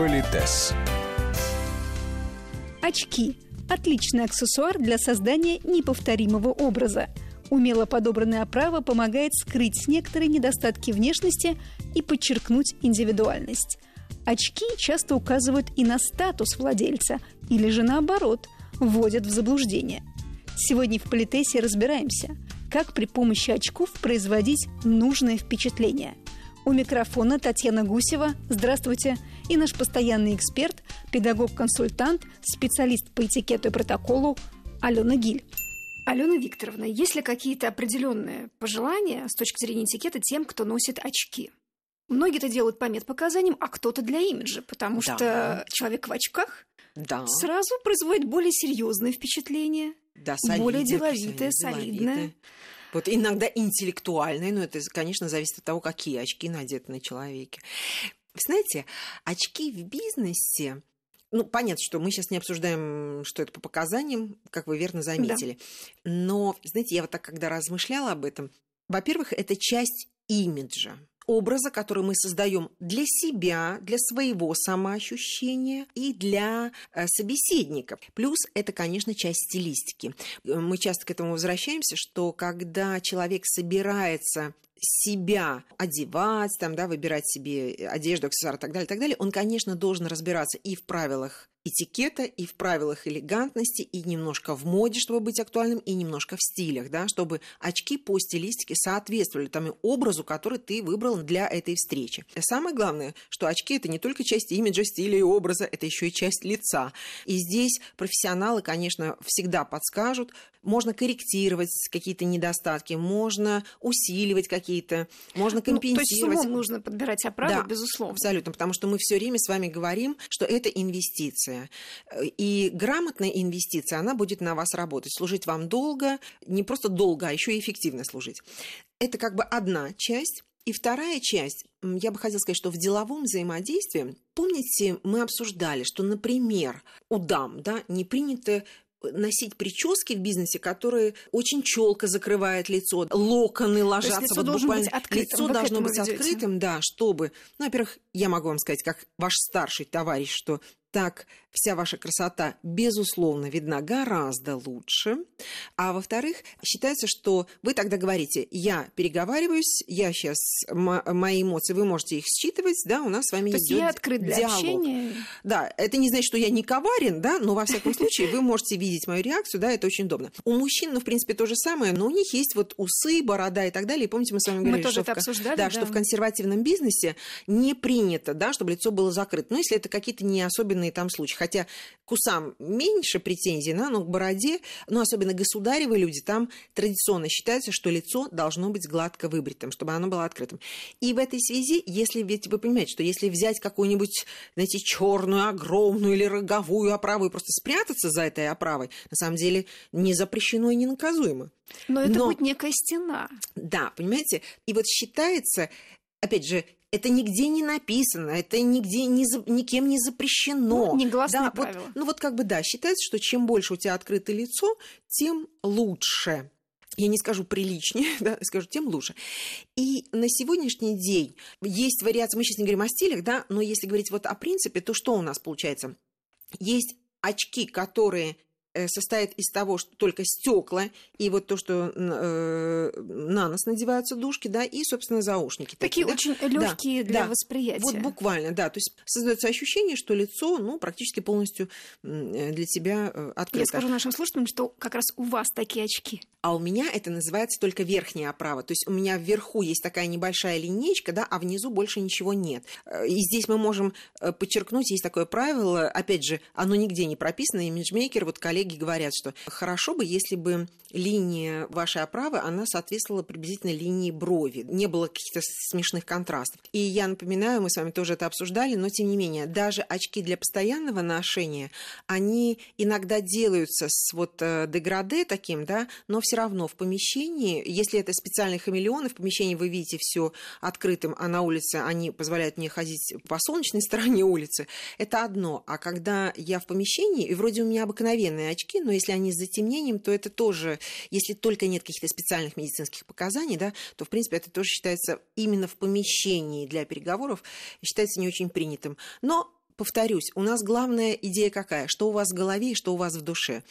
Политес. Очки – отличный аксессуар для создания неповторимого образа. Умело подобранная оправа помогает скрыть некоторые недостатки внешности и подчеркнуть индивидуальность. Очки часто указывают и на статус владельца, или же наоборот, вводят в заблуждение. Сегодня в Политесе разбираемся, как при помощи очков производить нужное впечатление. У микрофона Татьяна Гусева. Здравствуйте. И наш постоянный эксперт, педагог-консультант, специалист по этикету и протоколу Алена Гиль. Алена Викторовна, есть ли какие-то определенные пожелания с точки зрения этикета тем, кто носит очки? Многие это делают по медпоказаниям, а кто-то для имиджа, потому да. что человек в очках да. сразу производит более серьезное впечатление, да, солидное, более деловитое, солидное. Вот иногда интеллектуальное, но это, конечно, зависит от того, какие очки надеты на человеке. Вы знаете, очки в бизнесе ну, понятно, что мы сейчас не обсуждаем, что это по показаниям, как вы верно заметили. Да. Но, знаете, я вот так, когда размышляла об этом, во-первых, это часть имиджа образа, который мы создаем для себя, для своего самоощущения и для э, собеседников. Плюс это, конечно, часть стилистики. Мы часто к этому возвращаемся, что когда человек собирается себя одевать, там, да, выбирать себе одежду, аксессуары и так далее, и так далее, он, конечно, должен разбираться и в правилах этикета и в правилах элегантности, и немножко в моде, чтобы быть актуальным, и немножко в стилях, да, чтобы очки по стилистике соответствовали тому образу, который ты выбрал для этой встречи. Самое главное, что очки – это не только часть имиджа, стиля и образа, это еще и часть лица. И здесь профессионалы, конечно, всегда подскажут, можно корректировать какие-то недостатки, можно усиливать какие-то, можно компенсировать. Ну, то есть нужно подбирать оправу, да, безусловно. абсолютно, потому что мы все время с вами говорим, что это инвестиция. И грамотная инвестиция, она будет на вас работать, служить вам долго, не просто долго, а еще и эффективно служить. Это как бы одна часть. И вторая часть, я бы хотела сказать, что в деловом взаимодействии, помните, мы обсуждали, что, например, у дам да, не принято носить прически в бизнесе, которые очень челко закрывают лицо, локоны ложатся. лицо вот буквально... быть открытым. Лицо вот должно быть открытым, да, чтобы, ну, во-первых, я могу вам сказать, как ваш старший товарищ, что так вся ваша красота, безусловно, видна гораздо лучше. А во-вторых, считается, что вы тогда говорите, я переговариваюсь, я сейчас, мои эмоции, вы можете их считывать, да, у нас с вами То идет я открыт для диалог. общения. Да, это не значит, что я не коварен, да, но во всяком случае вы можете видеть мою реакцию, да, это очень удобно. У мужчин, ну, в принципе, то же самое, но у них есть вот усы, борода и так далее. И помните, мы с вами говорили, мы тоже что, это обсуждали, да, да. что в консервативном бизнесе не принято, да, чтобы лицо было закрыто. Ну, если это какие-то не особенные там случаи. Хотя к усам меньше претензий, да, но к бороде, ну, особенно государевые люди, там традиционно считается, что лицо должно быть гладко выбритым, чтобы оно было открытым. И в этой связи, если ведь вы понимаете, что если взять какую-нибудь, знаете, черную, огромную или роговую оправу и просто спрятаться за этой оправой, на самом деле не запрещено и не наказуемо. Но это Но... будет некая стена. Да, понимаете? И вот считается, опять же, это нигде не написано, это нигде не, никем не запрещено. Ну, негласное да, правило. Вот, ну вот как бы да, считается, что чем больше у тебя открытое лицо, тем лучше. Я не скажу приличнее, да, скажу, тем лучше. И на сегодняшний день есть вариации, мы сейчас не говорим о стилях, да, но если говорить вот о принципе, то что у нас получается? Есть очки, которые состоит из того, что только стекла и вот то, что э, на нос надеваются душки, да, и, собственно, заушники. Такие, такие да? очень легкие да, для да. восприятия. Вот буквально, да. То есть создается ощущение, что лицо, ну, практически полностью э, для тебя э, открыто. Я скажу нашим слушателям, что как раз у вас такие очки. А у меня это называется только верхняя оправа. То есть у меня вверху есть такая небольшая линейка, да, а внизу больше ничего нет. И здесь мы можем подчеркнуть, есть такое правило, опять же, оно нигде не прописано, имиджмейкер, вот коллеги коллеги говорят, что хорошо бы, если бы линия вашей оправы, она соответствовала приблизительно линии брови. Не было каких-то смешных контрастов. И я напоминаю, мы с вами тоже это обсуждали, но тем не менее, даже очки для постоянного ношения, они иногда делаются с вот э, деграде таким, да, но все равно в помещении, если это специальные хамелеоны, в помещении вы видите все открытым, а на улице они позволяют мне ходить по солнечной стороне улицы, это одно. А когда я в помещении, и вроде у меня обыкновенные очки, но если они с затемнением, то это тоже, если только нет каких-то специальных медицинских показаний, да, то, в принципе, это тоже считается именно в помещении для переговоров, считается не очень принятым. Но повторюсь, у нас главная идея какая? Что у вас в голове и что у вас в душе.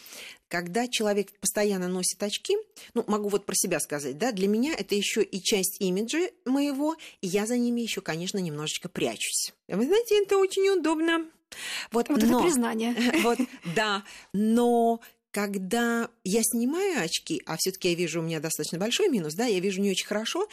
Когда человек постоянно носит очки, ну, могу вот про себя сказать, да, для меня это еще и часть имиджа моего, и я за ними еще, конечно, немножечко прячусь. Вы знаете, это очень удобно. Вот, вот но, это признание. Вот, да, но когда я снимаю очки, а все-таки я вижу, у меня достаточно большой минус, да, я вижу не очень хорошо,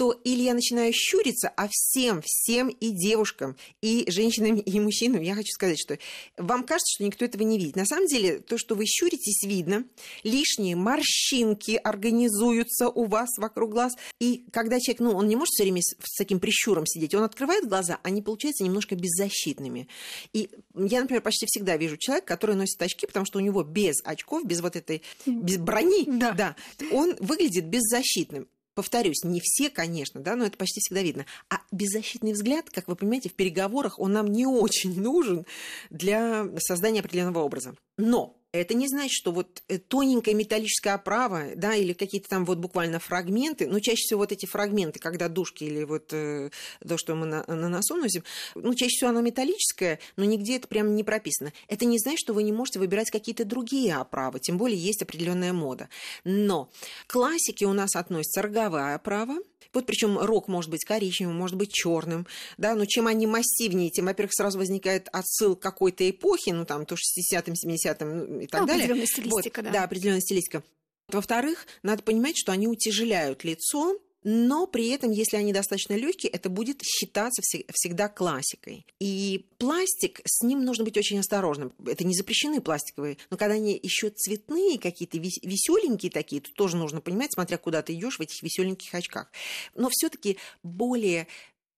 то или я начинаю щуриться, а всем, всем и девушкам, и женщинам, и мужчинам я хочу сказать, что вам кажется, что никто этого не видит. На самом деле, то, что вы щуритесь, видно. Лишние морщинки организуются у вас вокруг глаз. И когда человек, ну, он не может все время с, таким прищуром сидеть, он открывает глаза, они получаются немножко беззащитными. И я, например, почти всегда вижу человека, который носит очки, потому что у него без очков, без вот этой без брони, да. Да, он выглядит беззащитным повторюсь, не все, конечно, да, но это почти всегда видно. А беззащитный взгляд, как вы понимаете, в переговорах он нам не очень нужен для создания определенного образа. Но это не значит, что вот э, тоненькая металлическая оправа, да, или какие-то там вот буквально фрагменты, но чаще всего вот эти фрагменты, когда душки или вот э, то, что мы на, на носу носим, ну, чаще всего оно металлическое, но нигде это прям не прописано. Это не значит, что вы не можете выбирать какие-то другие оправы, тем более есть определенная мода. Но к классике у нас относится роговая оправа, вот причем рог может быть коричневым, может быть черным, да, но чем они массивнее, тем, во-первых, сразу возникает отсыл к какой-то эпохе, ну там то 60-м, 70-м и так ну, далее. Определенная стилистика, вот, да. Да, определенная стилистика. Во-вторых, надо понимать, что они утяжеляют лицо, но при этом, если они достаточно легкие, это будет считаться всегда классикой. И пластик, с ним нужно быть очень осторожным. Это не запрещены пластиковые, но когда они еще цветные какие-то, веселенькие такие, то тоже нужно понимать, смотря куда ты идешь в этих веселеньких очках. Но все-таки более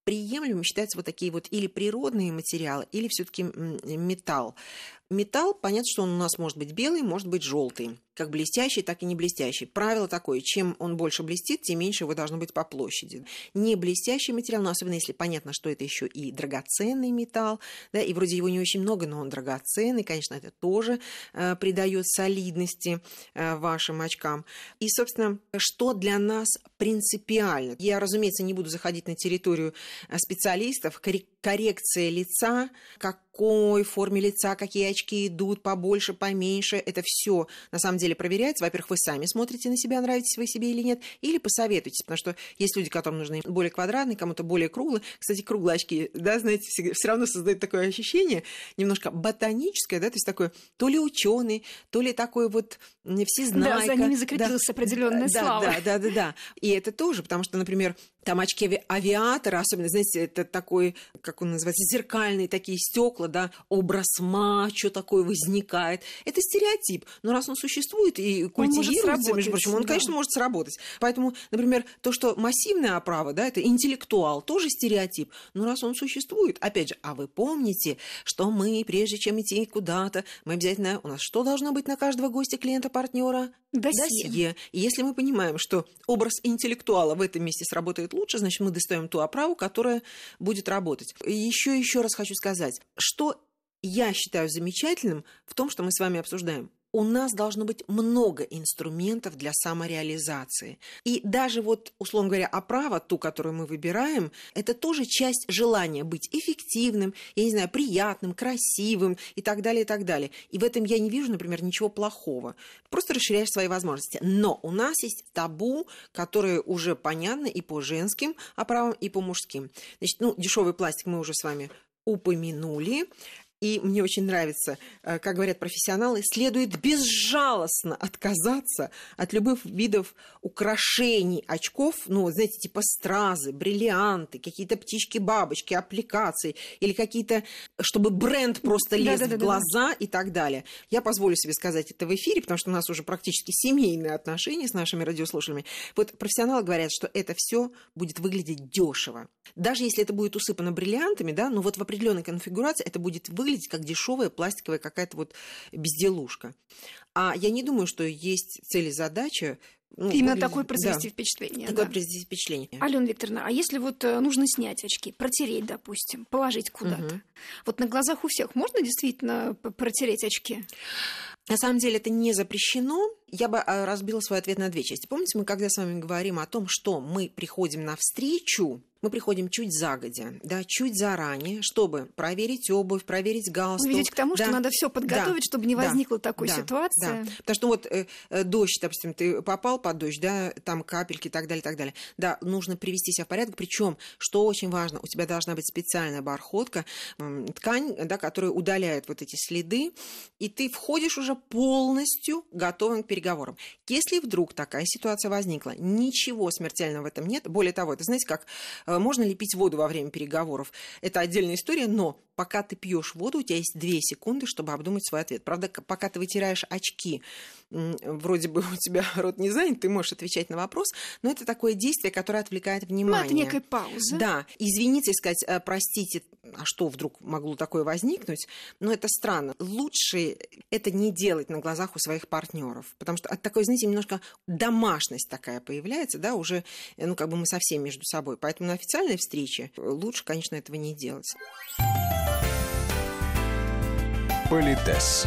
приемлемым считаются вот такие вот или природные материалы, или все-таки металл. Металл, понятно, что он у нас может быть белый, может быть желтый, как блестящий, так и не блестящий. Правило такое, чем он больше блестит, тем меньше его должно быть по площади. Не блестящий материал, но особенно если понятно, что это еще и драгоценный металл, да, и вроде его не очень много, но он драгоценный, конечно, это тоже э, придает солидности э, вашим очкам. И, собственно, что для нас принципиально? Я, разумеется, не буду заходить на территорию э, специалистов, коррекция лица, какой форме лица, какие очки идут, побольше, поменьше. Это все на самом деле проверяется. Во-первых, вы сами смотрите на себя, нравитесь вы себе или нет, или посоветуйтесь, потому что есть люди, которым нужны более квадратные, кому-то более круглые. Кстати, круглые очки, да, знаете, все равно создают такое ощущение немножко ботаническое, да, то есть такое то ли ученый, то ли такой вот всезнайка. Да, за ними закрепилась да, определенная да, слава. Да, да, да, да. И это тоже, потому что, например, там очки авиатора, особенно, знаете, это такой, как он называется, зеркальные такие стекла, да, образ мачо такой возникает. Это стереотип. Но раз он существует и культивируется, между прочим, он, да. конечно, может сработать. Поэтому, например, то, что массивная оправа, да, это интеллектуал, тоже стереотип. Но раз он существует, опять же, а вы помните, что мы, прежде чем идти куда-то, мы обязательно, у нас что должно быть на каждого гостя, клиента, партнера? Досье. Досье. И если мы понимаем, что образ интеллектуала в этом месте сработает лучше, значит, мы достаем ту оправу, которая будет работать. Еще еще раз хочу сказать, что я считаю замечательным в том, что мы с вами обсуждаем у нас должно быть много инструментов для самореализации. И даже вот, условно говоря, оправа, ту, которую мы выбираем, это тоже часть желания быть эффективным, я не знаю, приятным, красивым и так далее, и так далее. И в этом я не вижу, например, ничего плохого. Просто расширяешь свои возможности. Но у нас есть табу, которые уже понятны и по женским оправам, и по мужским. Значит, ну, дешевый пластик мы уже с вами упомянули. И мне очень нравится, э, как говорят профессионалы, следует безжалостно отказаться от любых видов украшений очков, ну, знаете, типа стразы, бриллианты, какие-то птички-бабочки, аппликации или какие-то, чтобы бренд просто лез да, да, в глаза да. и так далее. Я позволю себе сказать это в эфире, потому что у нас уже практически семейные отношения с нашими радиослушателями. Вот профессионалы говорят, что это все будет выглядеть дешево. Даже если это будет усыпано бриллиантами, да, но вот в определенной конфигурации это будет выглядеть выглядеть как дешевая пластиковая какая-то вот безделушка. А я не думаю, что есть цель и задача ну, Именно выглядит... такое произвести да. впечатление. Такое да. произвести впечатление. Алена Викторовна, а если вот э, нужно снять очки, протереть, допустим, положить куда-то, угу. вот на глазах у всех можно действительно протереть очки? На самом деле это не запрещено. Я бы а, разбила свой ответ на две части. Помните, мы когда с вами говорим о том, что мы приходим на встречу, мы приходим чуть загодя, да, чуть заранее, чтобы проверить обувь, проверить галстук. Вы ведете к тому, да, что надо все подготовить, да, чтобы не возникло да, такой да, ситуации. Да. Потому что вот э, э, дождь, допустим, ты попал под дождь, да, там капельки и так далее, и так далее. Да, нужно привести себя в порядок. Причем, что очень важно, у тебя должна быть специальная бархотка, э, ткань, да, которая удаляет вот эти следы, и ты входишь уже полностью готовым к переговорам. Если вдруг такая ситуация возникла, ничего смертельного в этом нет. Более того, это знаете, как э, можно ли пить воду во время переговоров? Это отдельная история, но пока ты пьешь воду, у тебя есть две секунды, чтобы обдумать свой ответ. Правда, пока ты вытираешь очки, вроде бы у тебя рот не занят, ты можешь отвечать на вопрос, но это такое действие, которое отвлекает внимание. Ну, это некая пауза. Да, извиниться и сказать, «Э, простите, а что вдруг могло такое возникнуть? Но это странно. Лучше это не делать на глазах у своих партнеров, потому что от такой, знаете, немножко домашность такая появляется, да, уже, э, ну, как бы мы совсем между собой. Поэтому на официальной встрече лучше, конечно, этого не делать. Политес.